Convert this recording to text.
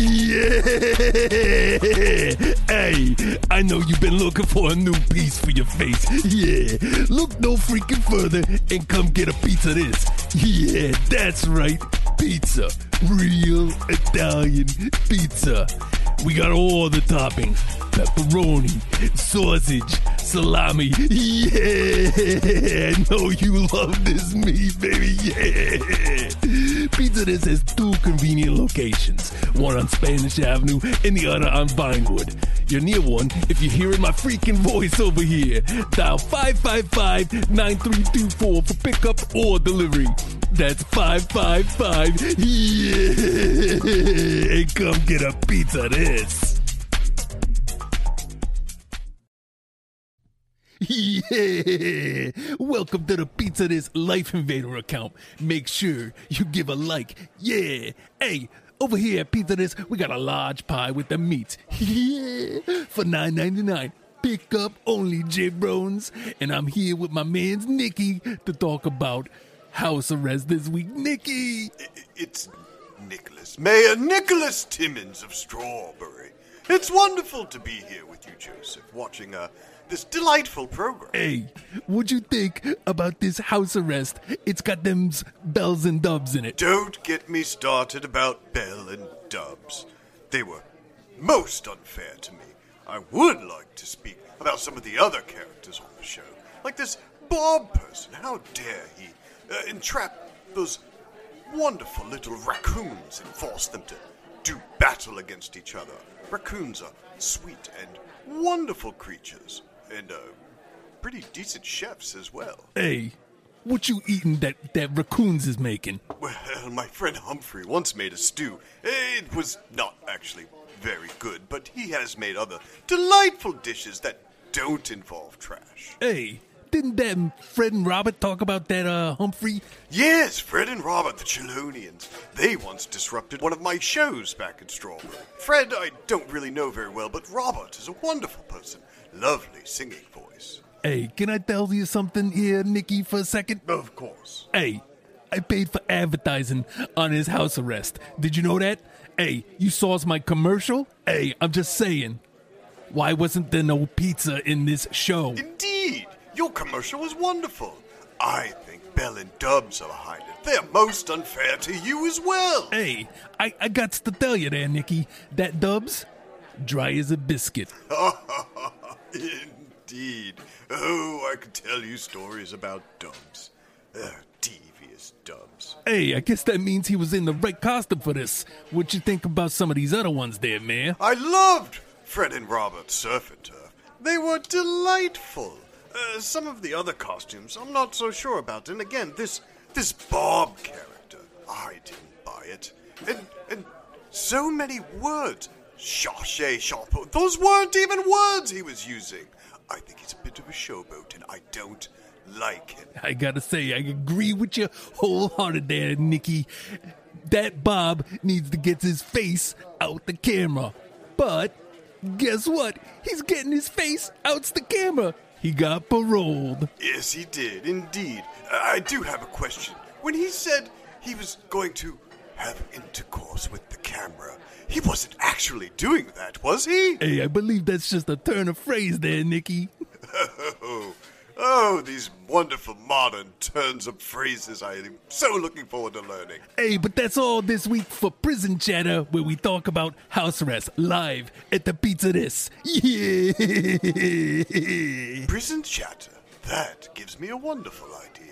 Yeah! Hey, I know you've been looking for a new piece for your face. Yeah, look no freaking further and come get a piece of this. Yeah, that's right. Pizza. Real Italian pizza. We got all the toppings pepperoni, sausage, salami. Yeah, I know you love this meat, baby. Yeah. Pizza This has two convenient locations one on Spanish Avenue and the other on Vinewood. You're near one if you're hearing my freaking voice over here. Dial 555 9324 for pickup or delivery. That's 555 Yeah! And come get a pizza this. Yeah! Welcome to the Pizza This Life Invader account. Make sure you give a like. Yeah! Hey, over here at Pizza This, we got a large pie with the meat. Yeah! For $9.99. Pick up only, J-Brones. And I'm here with my man's Nicky to talk about house arrest this week. Nicky! It's Nicholas, Mayor Nicholas Timmons of Strawberry. It's wonderful to be here with you, Joseph, watching uh, this delightful program. Hey, what'd you think about this house arrest? It's got them bells and dubs in it. Don't get me started about Bell and Dubs. They were most unfair to me. I would like to speak about some of the other characters on the show, like this Bob person. How dare he uh, entrap those wonderful little raccoons and force them to battle against each other. Raccoons are sweet and wonderful creatures, and uh, pretty decent chefs as well. Hey, what you eating that, that raccoons is making? Well, my friend Humphrey once made a stew. It was not actually very good, but he has made other delightful dishes that don't involve trash. Hey, didn't them Fred and Robert talk about that, uh, Humphrey? Yes, Fred and Robert, the Chelonians. They once disrupted one of my shows back in Strawberry. Fred, I don't really know very well, but Robert is a wonderful person. Lovely singing voice. Hey, can I tell you something here, Nicky, for a second? Of course. Hey, I paid for advertising on his house arrest. Did you know that? Hey, you saw my commercial? Hey, I'm just saying. Why wasn't there no pizza in this show? Indeed, your commercial was wonderful. I think Bell and Dubs are behind it. They're most unfair to you as well. Hey, I, I got to tell you there, Nicky. That Dubs, dry as a biscuit. Indeed. Oh, I could tell you stories about Dubs. Uh, devious Dubs. Hey, I guess that means he was in the right costume for this. What you think about some of these other ones there, man? I loved Fred and Robert Surf and Turf. They were delightful. Uh, some of the other costumes I'm not so sure about. And again, this this Bob character, I didn't buy it. And and so many words. Chache, chapeau. Those weren't even words he was using. I think he's a bit of a showboat, and I don't like him. I gotta say, I agree with you wholehearted there, Nicky. That Bob needs to get his face out the camera. But guess what? He's getting his face out the camera. He got paroled. Yes, he did, indeed. I do have a question. When he said he was going to have intercourse with the camera, he wasn't actually doing that, was he? Hey, I believe that's just a turn of phrase there, Nicky. Oh, Oh, these wonderful modern turns of phrases I am so looking forward to learning. Hey, but that's all this week for Prison Chatter, where we talk about house arrest live at the Pizza This. Yeah! Prison chatter. That gives me a wonderful idea.